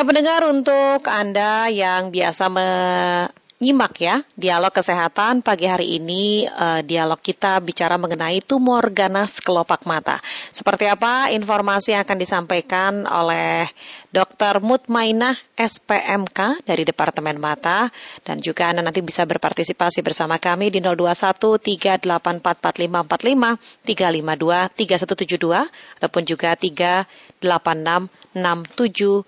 Ya pendengar untuk Anda yang biasa menyimak ya dialog kesehatan pagi hari ini uh, dialog kita bicara mengenai tumor ganas kelopak mata. Seperti apa informasi yang akan disampaikan oleh Dr. Mutmainah SPMK dari Departemen Mata dan juga Anda nanti bisa berpartisipasi bersama kami di 021 3844545 352 3172 ataupun juga 386 6712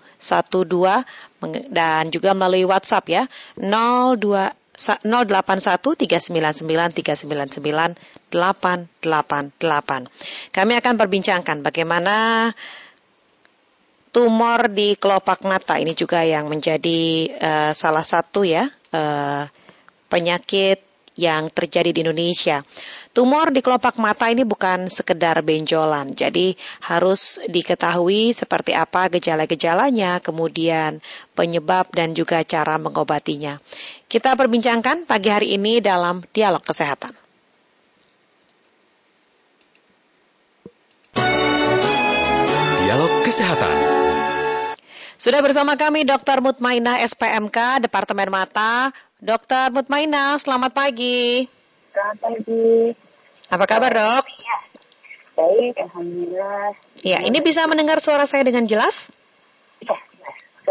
dan juga melalui WhatsApp ya 02 081399399888. Kami akan perbincangkan bagaimana tumor di kelopak mata ini juga yang menjadi uh, salah satu ya uh, penyakit yang terjadi di Indonesia. Tumor di kelopak mata ini bukan sekedar benjolan, jadi harus diketahui seperti apa gejala-gejalanya, kemudian penyebab dan juga cara mengobatinya. Kita perbincangkan pagi hari ini dalam dialog kesehatan. Dialog Kesehatan. Sudah bersama kami Dr. Mutmainah SPMK Departemen Mata Dokter Mutmaina, selamat pagi. Selamat pagi. Apa kabar dok? Ya, baik, Alhamdulillah. Ya, ini bisa mendengar suara saya dengan jelas? Ya,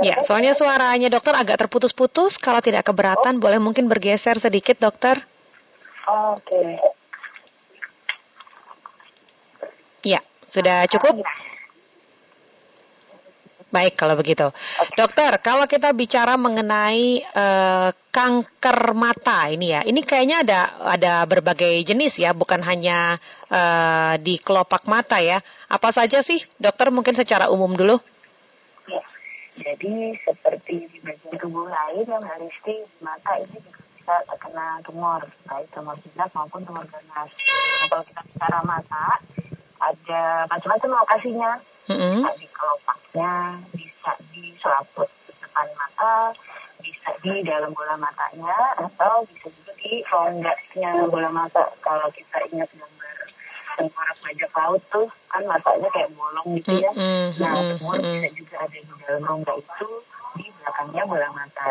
Ya, soalnya suaranya dokter agak terputus-putus. Kalau tidak keberatan, oh. boleh mungkin bergeser sedikit, dokter. Oke. Okay. Ya, sudah cukup? Baik kalau begitu. Okay. Dokter, kalau kita bicara mengenai uh, kanker mata ini ya, ini kayaknya ada ada berbagai jenis ya, bukan hanya uh, di kelopak mata ya. Apa saja sih, dokter mungkin secara umum dulu? Ya, jadi seperti di bagian tubuh lain yang harus di mata ini juga bisa terkena tumor, baik tumor jinak maupun tumor ganas. Nah, kalau kita bicara mata, ada macam-macam lokasinya mm-hmm. bisa di kelopaknya, di dalam bola matanya, atau bisa juga di rongganya bola mata. Kalau kita ingat gambar tengkorak bajak laut tuh, kan matanya kayak bolong gitu ya. Nah, semua bisa juga ada di dalam rongga itu, di belakangnya bola mata.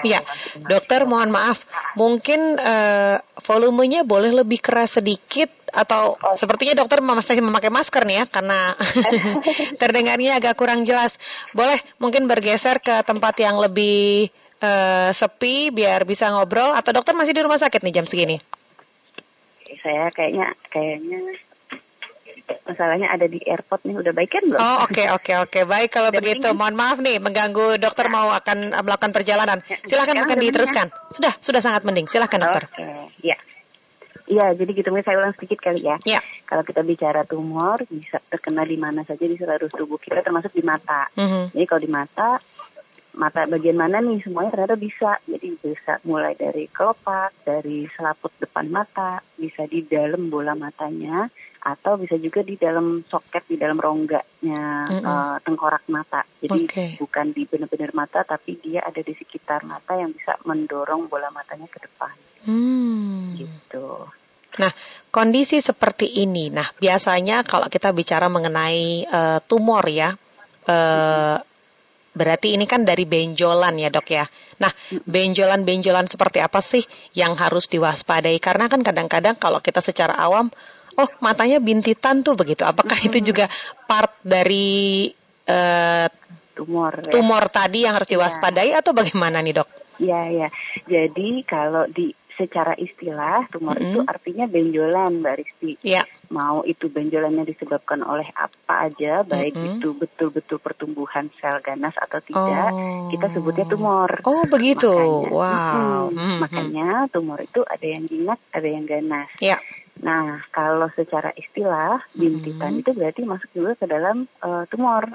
Iya, dokter mohon maaf, mungkin uh, volumenya boleh lebih keras sedikit atau oh. sepertinya dokter masih memakai masker nih ya karena terdengarnya agak kurang jelas. Boleh mungkin bergeser ke tempat yang lebih uh, sepi biar bisa ngobrol atau dokter masih di rumah sakit nih jam segini? Saya kayaknya kayaknya masalahnya ada di airport nih udah baik kan belum? Oh oke okay, oke okay, oke okay. baik kalau udah begitu mohon maaf nih mengganggu dokter ya. mau akan melakukan perjalanan ya, silahkan mungkin diteruskan sudah sudah sangat mending silahkan dokter. Oke ya Iya, jadi gitu mungkin saya ulang sedikit kali ya. Ya. Kalau kita bicara tumor bisa terkena di mana saja di seluruh tubuh kita termasuk di mata. Mm -hmm. Jadi kalau di mata mata bagian mana nih semuanya ternyata bisa jadi bisa mulai dari kelopak dari selaput depan mata bisa di dalam bola matanya atau bisa juga di dalam soket di dalam rongganya mm -hmm. uh, tengkorak mata jadi okay. bukan di benar-benar mata tapi dia ada di sekitar mata yang bisa mendorong bola matanya ke depan hmm. gitu Nah, kondisi seperti ini, nah biasanya kalau kita bicara mengenai uh, tumor ya, uh, Berarti ini kan dari benjolan ya dok ya. Nah benjolan-benjolan seperti apa sih yang harus diwaspadai? Karena kan kadang-kadang kalau kita secara awam, oh matanya bintitan tuh begitu. Apakah itu juga part dari uh, tumor ya? tumor tadi yang harus iya. diwaspadai ya. atau bagaimana nih dok? Iya ya. Jadi kalau di secara istilah tumor mm -hmm. itu artinya benjolan Mbak Risti. Yeah. Mau itu benjolannya disebabkan oleh apa aja, baik mm -hmm. itu betul-betul pertumbuhan sel ganas atau tidak, oh. kita sebutnya tumor. Oh begitu. Makanya, wow. Mm -hmm. Makanya tumor itu ada yang jinak, ada yang ganas. Yeah. Nah, kalau secara istilah bintitan mm -hmm. itu berarti masuk juga ke dalam uh, tumor.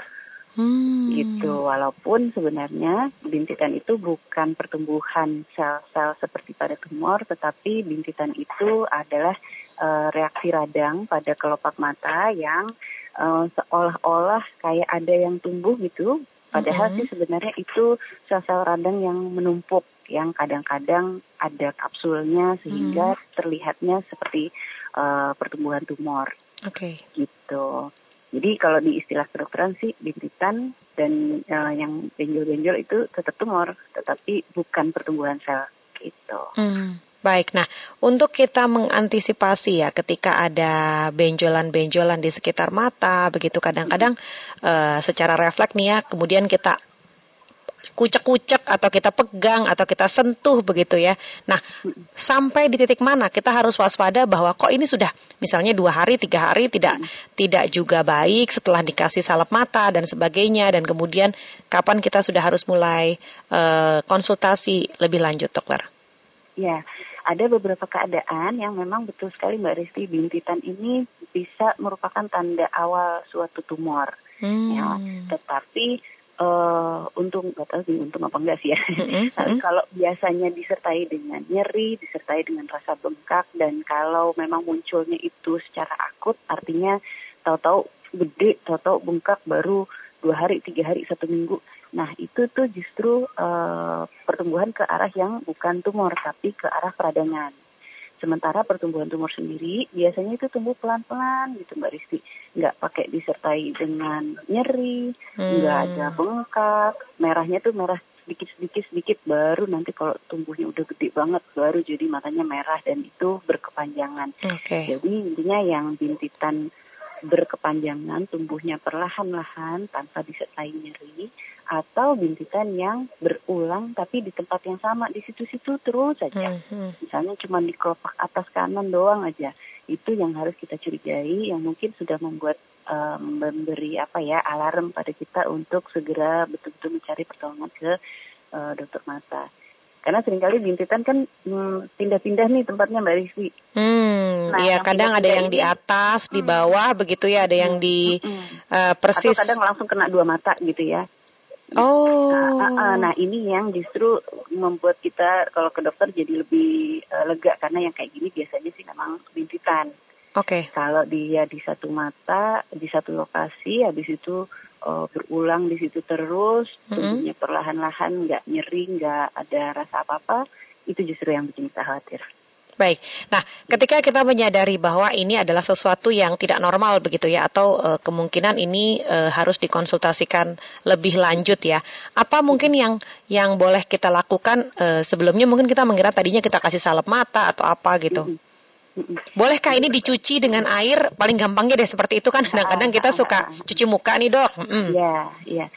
Hmm. Gitu, walaupun sebenarnya bintitan itu bukan pertumbuhan sel-sel seperti pada tumor, tetapi bintitan itu adalah uh, reaksi radang pada kelopak mata yang uh, seolah-olah kayak ada yang tumbuh gitu. Padahal hmm. sih sebenarnya itu sel-sel radang yang menumpuk, yang kadang-kadang ada kapsulnya sehingga hmm. terlihatnya seperti uh, pertumbuhan tumor. Oke. Okay. Gitu. Jadi kalau di istilah kedokteran sih bintitan dan uh, yang benjol-benjol itu tetap tumor, tetapi bukan pertumbuhan sel gitu. Hmm. Baik, nah untuk kita mengantisipasi ya ketika ada benjolan-benjolan di sekitar mata, begitu kadang-kadang uh, secara refleks nih ya, kemudian kita kucek-kucek atau kita pegang atau kita sentuh begitu ya. Nah, sampai di titik mana kita harus waspada bahwa kok ini sudah misalnya dua hari, tiga hari tidak tidak juga baik setelah dikasih salep mata dan sebagainya dan kemudian kapan kita sudah harus mulai uh, konsultasi lebih lanjut, dokter? Ya, ada beberapa keadaan yang memang betul sekali Mbak Risti bintitan ini bisa merupakan tanda awal suatu tumor. Hmm. Ya, tetapi uh, untung nggak tahu sih untung apa enggak sih ya. Mm-hmm. kalau biasanya disertai dengan nyeri, disertai dengan rasa bengkak dan kalau memang munculnya itu secara akut, artinya tahu-tahu gede, tahu-tahu bengkak baru dua hari, tiga hari, satu minggu. Nah itu tuh justru uh, pertumbuhan ke arah yang bukan tumor tapi ke arah peradangan. Sementara pertumbuhan tumor sendiri biasanya itu tumbuh pelan-pelan gitu Mbak Risti. Nggak pakai disertai dengan nyeri, hmm. nggak ada bengkak. Merahnya tuh merah sedikit-sedikit sedikit baru nanti kalau tumbuhnya udah gede banget baru jadi matanya merah dan itu berkepanjangan. Okay. Jadi intinya yang bintitan berkepanjangan tumbuhnya perlahan-lahan tanpa disertai nyeri atau bintitan yang berulang tapi di tempat yang sama di situ-situ terus saja. Hmm, hmm. Misalnya cuma di kelopak atas kanan doang aja. Itu yang harus kita curigai yang mungkin sudah membuat um, memberi apa ya alarm pada kita untuk segera betul-betul mencari pertolongan ke uh, dokter mata. Karena sering kali bintitan kan hmm, pindah-pindah nih tempatnya Mbak Rizky. Hmm, nah, iya kadang ada yang ini, di atas, di hmm. bawah hmm, begitu ya, ada yang di hmm, uh, persis. Atau kadang langsung kena dua mata gitu ya. Oh. Nah, uh, nah ini yang justru membuat kita kalau ke dokter jadi lebih uh, lega karena yang kayak gini biasanya sih memang bintitan. Oke. Okay. Kalau dia di satu mata, di satu lokasi, habis itu uh, berulang di situ terus, mm -hmm. perlahan-lahan, nggak nyeri, nggak ada rasa apa-apa, itu justru yang bikin kita khawatir. Baik. Nah, ketika kita menyadari bahwa ini adalah sesuatu yang tidak normal begitu ya atau uh, kemungkinan ini uh, harus dikonsultasikan lebih lanjut ya. Apa mungkin yang yang boleh kita lakukan uh, sebelumnya mungkin kita mengira tadinya kita kasih salep mata atau apa gitu. Bolehkah ini dicuci dengan air? Paling gampangnya deh seperti itu kan. Kadang-kadang kita suka cuci muka nih, Dok. Iya, iya.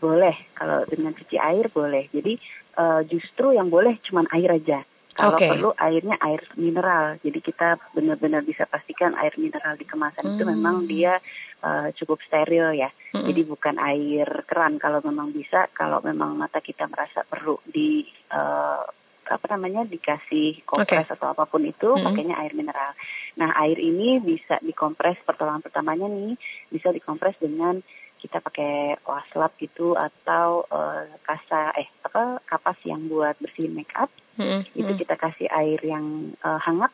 Boleh kalau dengan cuci air boleh. Jadi uh, justru yang boleh cuma air aja kalau okay. perlu airnya air mineral. Jadi kita benar-benar bisa pastikan air mineral di kemasan hmm. itu memang dia uh, cukup steril ya. Hmm. Jadi bukan air keran kalau memang bisa. Kalau memang mata kita merasa perlu di uh, apa namanya dikasih kompres okay. atau apa pun itu hmm. pakainya air mineral. Nah air ini bisa dikompres pertolongan pertamanya nih bisa dikompres dengan kita pakai waslap gitu atau uh, kasa eh apa kapas yang buat bersihin make up mm-hmm. itu kita kasih air yang uh, hangat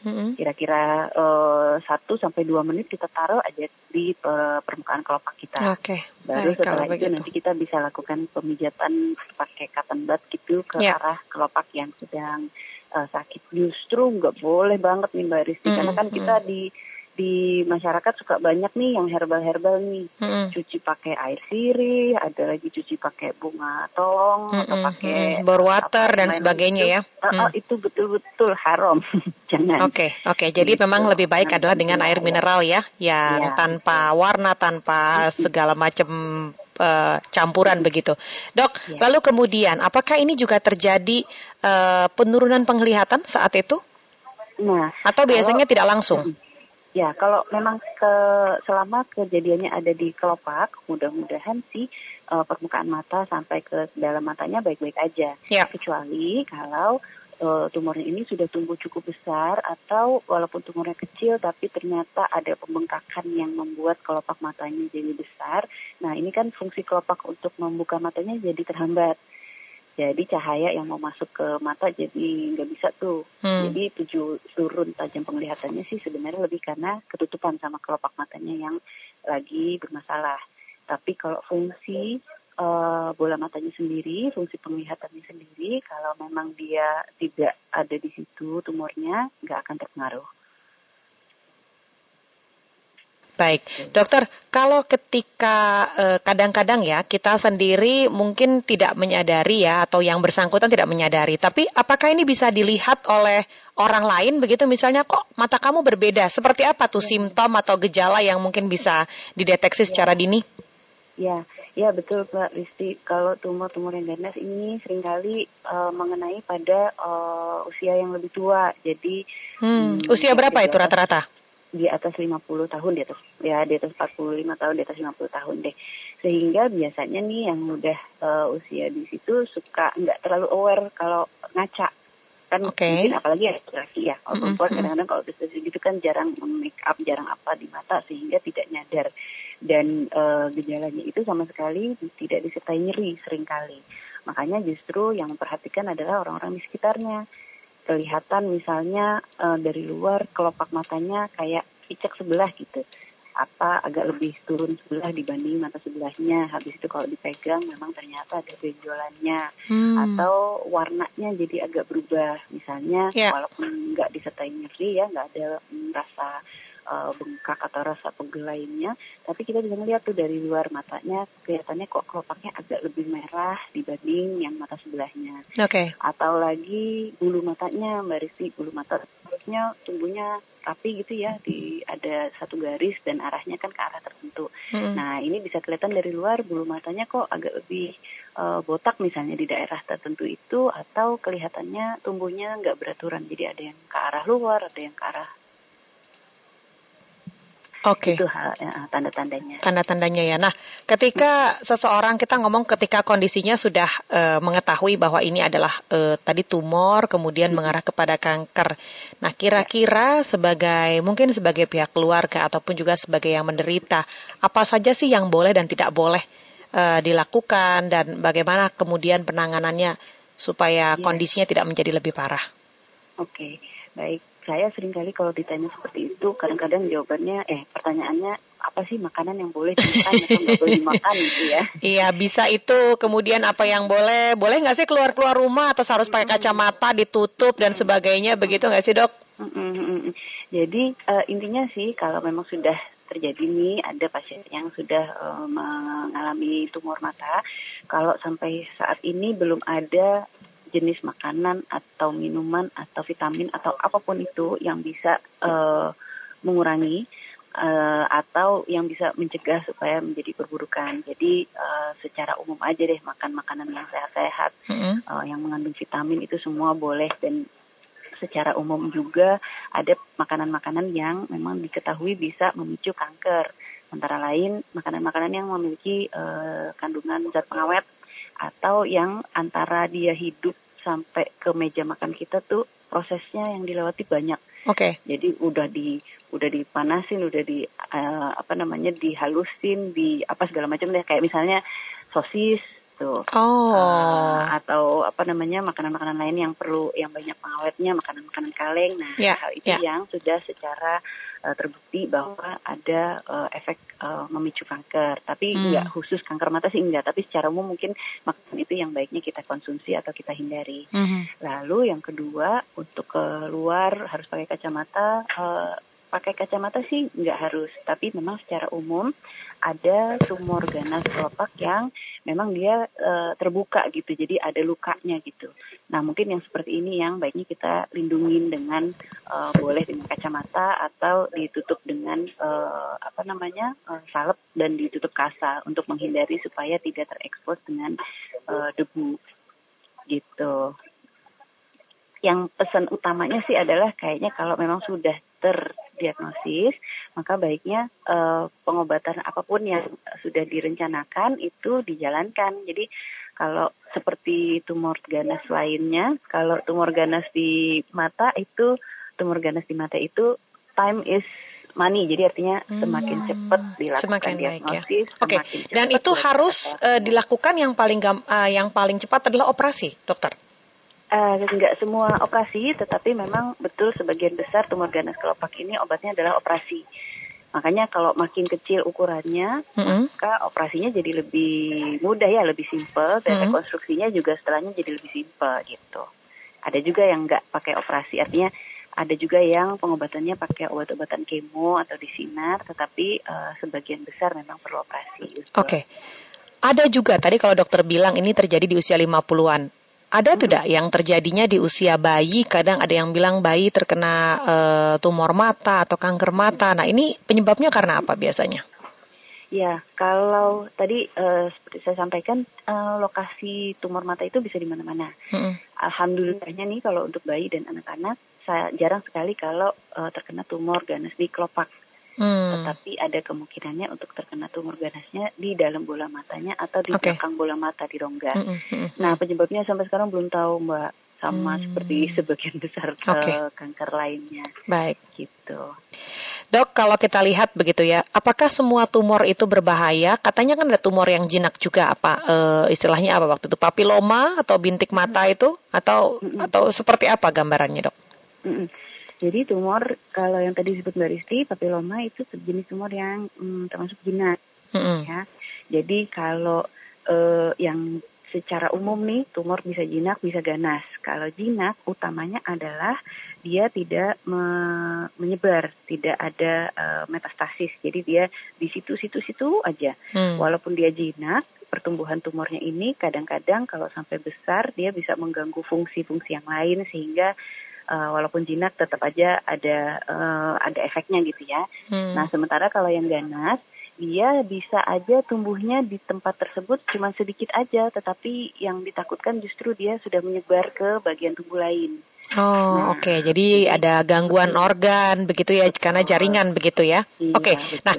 mm-hmm. kira-kira uh, satu sampai dua menit kita taruh aja di uh, permukaan kelopak kita okay. baru Baik, setelah itu begitu. nanti kita bisa lakukan pemijatan pakai cotton bud gitu ke yeah. arah kelopak yang sedang uh, sakit justru nggak boleh banget nih mbak Risti mm-hmm. karena kan kita di di masyarakat suka banyak nih yang herbal-herbal nih. Hmm. Cuci pakai air sirih, ada lagi cuci pakai bunga tolong hmm. atau pakai bor water dan sebagainya itu. ya. Hmm. Oh, itu betul-betul haram. Jangan. Oke, okay, oke. Okay. Jadi gitu. memang lebih baik adalah dengan air mineral ya, yang ya, tanpa warna, tanpa segala macam uh, campuran begitu. Dok, ya. lalu kemudian apakah ini juga terjadi uh, penurunan penglihatan saat itu? Nah, atau biasanya kalau, tidak langsung? Ya, kalau memang ke selama kejadiannya ada di kelopak, mudah-mudahan sih uh, permukaan mata sampai ke dalam matanya baik-baik aja. Ya. Kecuali kalau uh, tumornya ini sudah tumbuh cukup besar atau walaupun tumornya kecil tapi ternyata ada pembengkakan yang membuat kelopak matanya jadi besar. Nah, ini kan fungsi kelopak untuk membuka matanya jadi terhambat jadi cahaya yang mau masuk ke mata jadi nggak bisa tuh. Hmm. jadi tujuh turun tajam penglihatannya sih sebenarnya lebih karena ketutupan sama kelopak matanya yang lagi bermasalah. Tapi kalau fungsi uh, bola matanya sendiri fungsi penglihatannya sendiri kalau memang dia tidak ada di situ tumornya nggak akan terpengaruh Baik, dokter, kalau ketika eh, kadang-kadang ya kita sendiri mungkin tidak menyadari ya atau yang bersangkutan tidak menyadari, tapi apakah ini bisa dilihat oleh orang lain begitu misalnya kok mata kamu berbeda, seperti apa tuh Ya. simptom atau gejala yang mungkin bisa dideteksi secara dini? Ya, ya betul Mbak Risti. Kalau tumor-tumor yang ganas ini sering kali eh, mengenai pada eh, usia yang lebih tua. Jadi Hmm, Hmm, usia ya, berapa itu rata-rata? Di atas 50 tahun, di atas ya di atas 45 tahun, di atas 50 tahun deh. Sehingga biasanya nih yang udah eh, usia di situ suka nggak terlalu aware kalau ngaca. Kan Oke. mungkin apalagi ya laki ya. Kalau perempuan mm. kadang-kadang kalau udah seperti gitu kan jarang make up, jarang apa di mata sehingga tidak nyadar. Dan eh, gejalanya itu sama sekali tidak disertai nyeri sering kali. Makanya justru yang memperhatikan adalah orang-orang di sekitarnya kelihatan misalnya eh, dari luar kelopak matanya kayak picek sebelah gitu apa agak lebih turun sebelah dibanding mata sebelahnya habis itu kalau dipegang memang ternyata ada benjolannya Hmm. atau warnanya jadi agak berubah misalnya Ya. walaupun nggak disertai nyeri ya nggak ada rasa eh, bengkak atau rasa pegel lainnya tapi kita bisa melihat tuh dari luar matanya kelihatannya kok kelopaknya agak lebih merah dibanding yang mata sebelahnya Oke. atau lagi bulu matanya mbak Risti bulu mata harusnya tumbuhnya rapi gitu ya di ada satu garis dan arahnya kan ke arah tertentu. Mm-mm. Nah ini bisa kelihatan dari luar bulu matanya kok agak lebih eh, botak misalnya di daerah tertentu itu atau kelihatannya tumbuhnya nggak beraturan jadi ada yang ke arah luar ada yang ke arah Oke. itu hal ya, tanda-tandanya. Tanda-tandanya ya. Nah, ketika seseorang kita ngomong ketika kondisinya sudah eh, mengetahui bahwa ini adalah eh, tadi tumor kemudian mengarah kepada kanker. Nah, kira-kira sebagai mungkin sebagai pihak keluarga ataupun juga sebagai yang menderita, apa saja sih yang boleh dan tidak boleh eh, dilakukan dan bagaimana kemudian penanganannya supaya Iya. kondisinya tidak menjadi lebih parah? Oke, baik. Saya sering kali kalau ditanya seperti itu, kadang-kadang jawabannya, eh pertanyaannya apa sih makanan yang boleh dimakan atau nggak boleh dimakan gitu ya? Iya, bisa itu. Kemudian apa yang boleh? Boleh nggak sih keluar-keluar rumah atau harus pakai kacamata ditutup dan sebagainya? Begitu nggak sih dok? Mm, mm, mm, mm. Jadi eh, intinya sih kalau memang sudah terjadi nih ada pasien yang sudah eh, mengalami tumor mata, kalau sampai saat ini belum ada jenis makanan atau minuman atau vitamin atau apa pun itu yang bisa eh, mengurangi eh, atau yang bisa mencegah supaya menjadi perburukan. Jadi eh, secara umum aja deh makan makanan yang sehat-sehat Mm-mm. eh, yang mengandung vitamin itu semua boleh dan secara umum juga ada makanan-makanan yang memang diketahui bisa memicu kanker. Antara lain makanan-makanan yang memiliki eh, kandungan zat pengawet atau yang antara dia hidup sampai ke meja makan kita tuh prosesnya yang dilewati banyak. Oke. Jadi udah di udah dipanasin, udah di eh, apa namanya dihalusin, di apa segala macam deh kayak misalnya sosis tuh. Oh. Uh, atau apa namanya makanan-makanan lain yang perlu yang banyak pengawetnya makanan-makanan kaleng nah Ya, hal itu ya. yang sudah secara uh, terbukti bahwa ada uh, efek uh, memicu kanker tapi Hmm. enggak khusus kanker mata sih enggak tapi secara umum mungkin makanan itu yang baiknya kita konsumsi atau kita hindari Mhm. lalu yang kedua untuk keluar harus pakai kacamata uh, pakai kacamata sih nggak harus. Tapi memang secara umum ada tumor ganas kelopak yang memang dia eh, terbuka gitu. Jadi ada lukanya gitu. Nah mungkin yang seperti ini yang baiknya kita lindungin dengan eh, boleh dengan kacamata atau ditutup dengan eh, apa namanya eh, salep dan ditutup kasa untuk menghindari supaya tidak terekspos dengan eh, debu gitu. Yang pesan utamanya sih adalah kayaknya kalau memang sudah terdiagnosis, maka baiknya eh, pengobatan apa pun yang sudah direncanakan itu dijalankan. Jadi kalau seperti tumor ganas lainnya, kalau tumor ganas di mata itu tumor ganas di mata itu time is money. Jadi artinya semakin Hmm, cepat dilakukan semakin baik ya. diagnosis, Oke. semakin Dan itu harus eh, dilakukan yang paling eh, yang paling cepat adalah operasi, dokter. Eh, nggak semua operasi, tetapi memang betul sebagian besar tumor ganas kelopak ini obatnya adalah operasi. Makanya kalau makin kecil ukurannya, Mm-mm. maka operasinya jadi lebih mudah ya, lebih simpel, dan Mm-mm. rekonstruksinya juga setelahnya jadi lebih simpel gitu. Ada juga yang nggak pakai operasi, artinya Ada juga yang pengobatannya pakai obat-obatan kemo atau di sinar, tetapi uh, sebagian besar memang perlu operasi. Oke. Okay. Ada juga tadi kalau dokter bilang ini terjadi di usia 50-an. Ada hmm. tidak yang terjadinya di usia bayi? Kadang ada yang bilang bayi terkena uh, tumor mata atau kanker mata. Nah, ini penyebabnya karena apa biasanya? Ya, kalau tadi uh, seperti saya sampaikan uh, lokasi tumor mata itu bisa di mana-mana. Hmm. Alhamdulillahnya nih kalau untuk bayi dan anak-anak saya jarang sekali kalau uh, terkena tumor ganas di kelopak. Hmm. Tetapi ada kemungkinannya untuk terkena tumor ganasnya di dalam bola matanya atau di okay. belakang bola mata di rongga. Hmm, hmm, hmm. Nah penyebabnya sampai sekarang belum tahu Mbak sama hmm. seperti sebagian besar okay. kanker lainnya. Baik. Gitu. Dok, kalau kita lihat begitu ya, apakah semua tumor itu berbahaya? Katanya kan ada tumor yang jinak juga, apa e, istilahnya apa waktu itu papiloma atau bintik mata hmm. itu, atau hmm. atau seperti apa gambarannya dok? Hmm. Jadi tumor kalau yang tadi disebut Mbak Risti, papiloma itu sejenis tumor yang mm, termasuk jinak. Mm-hmm. Ya. Jadi kalau uh, yang secara umum nih tumor bisa jinak bisa ganas. Kalau jinak utamanya adalah dia tidak me- menyebar, tidak ada uh, metastasis. Jadi dia di situ-situ situ aja. Hmm. Walaupun dia jinak, pertumbuhan tumornya ini kadang-kadang kalau sampai besar dia bisa mengganggu fungsi-fungsi yang lain sehingga uh, walaupun jinak tetap aja ada uh, ada efeknya gitu ya. Hmm. Nah sementara kalau yang ganas dia bisa aja tumbuhnya di tempat tersebut cuma sedikit aja, tetapi yang ditakutkan justru dia sudah menyebar ke bagian tubuh lain. Oh, nah, oke. Okay. Jadi ada gangguan organ begitu ya karena jaringan begitu ya. Iya, oke. Okay. Nah,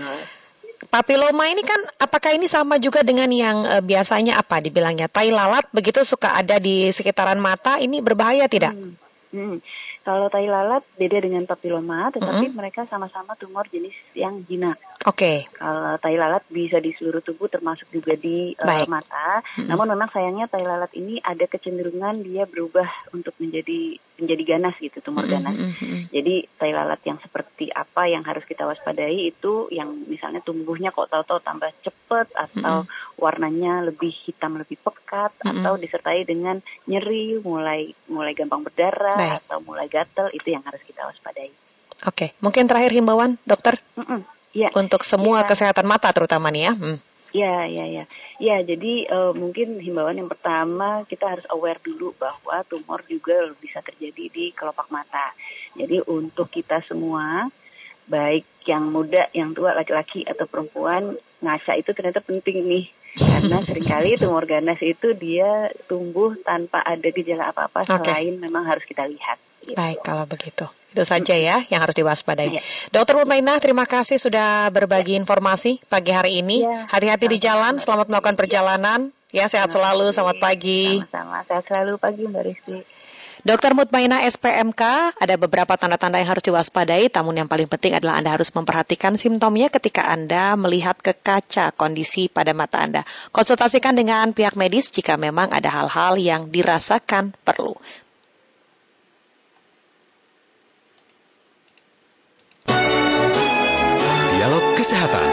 papiloma ini kan apakah ini sama juga dengan yang uh, biasanya apa dibilangnya tai lalat begitu suka ada di sekitaran mata ini berbahaya tidak? Hmm. Hmm. Kalau tai lalat beda dengan papiloma, tetapi -hmm. mereka sama-sama tumor jenis yang jinak. Oke. Okay. Kalau tai lalat bisa di seluruh tubuh, termasuk juga di uh, mata. -hmm. Namun memang sayangnya tai lalat ini ada kecenderungan dia berubah untuk menjadi menjadi ganas gitu, tumor -hmm. ganas. -hmm. Jadi tai lalat yang seperti apa yang harus kita waspadai itu yang misalnya tumbuhnya kok tahu-tahu tambah cepet atau -hmm. warnanya lebih hitam lebih pekat -hmm. atau disertai dengan nyeri, mulai mulai gampang berdarah Baik. atau mulai gatal itu yang harus kita waspadai. Oke, mungkin terakhir himbauan dokter mm -mm. Ya. untuk semua ya. kesehatan mata terutama nih ya. Hmm. Ya, ya, ya. Ya, jadi uh, mungkin himbauan yang pertama kita harus aware dulu bahwa tumor juga bisa terjadi di kelopak mata. Jadi untuk kita semua, baik yang muda, yang tua, laki-laki atau perempuan, ngaca itu ternyata penting nih. Karena sering kali tumor ganas itu dia tumbuh tanpa ada gejala apa-apa okay. selain memang harus kita lihat. Gitu. Baik, kalau begitu. Itu saja ya yang harus diwaspadai. Ya. Dokter Mutmainah, terima kasih sudah berbagi informasi pagi hari ini. Ya. Hati-hati di jalan, selamat melakukan perjalanan. Ya, sehat selalu, selamat pagi. Sama-sama, sehat selalu pagi Mbak Rizky. Dokter Mutmainah SPMK, ada beberapa tanda-tanda yang harus diwaspadai, namun yang paling penting adalah Anda harus memperhatikan simptomnya ketika Anda melihat ke kaca kondisi pada mata Anda. Konsultasikan dengan pihak medis jika memang ada hal-hal yang dirasakan perlu. Kesehatan.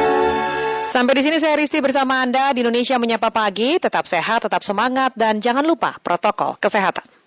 Sampai di sini saya Risti bersama Anda di Indonesia Menyapa Pagi. Tetap sehat, tetap semangat, dan jangan lupa protokol kesehatan.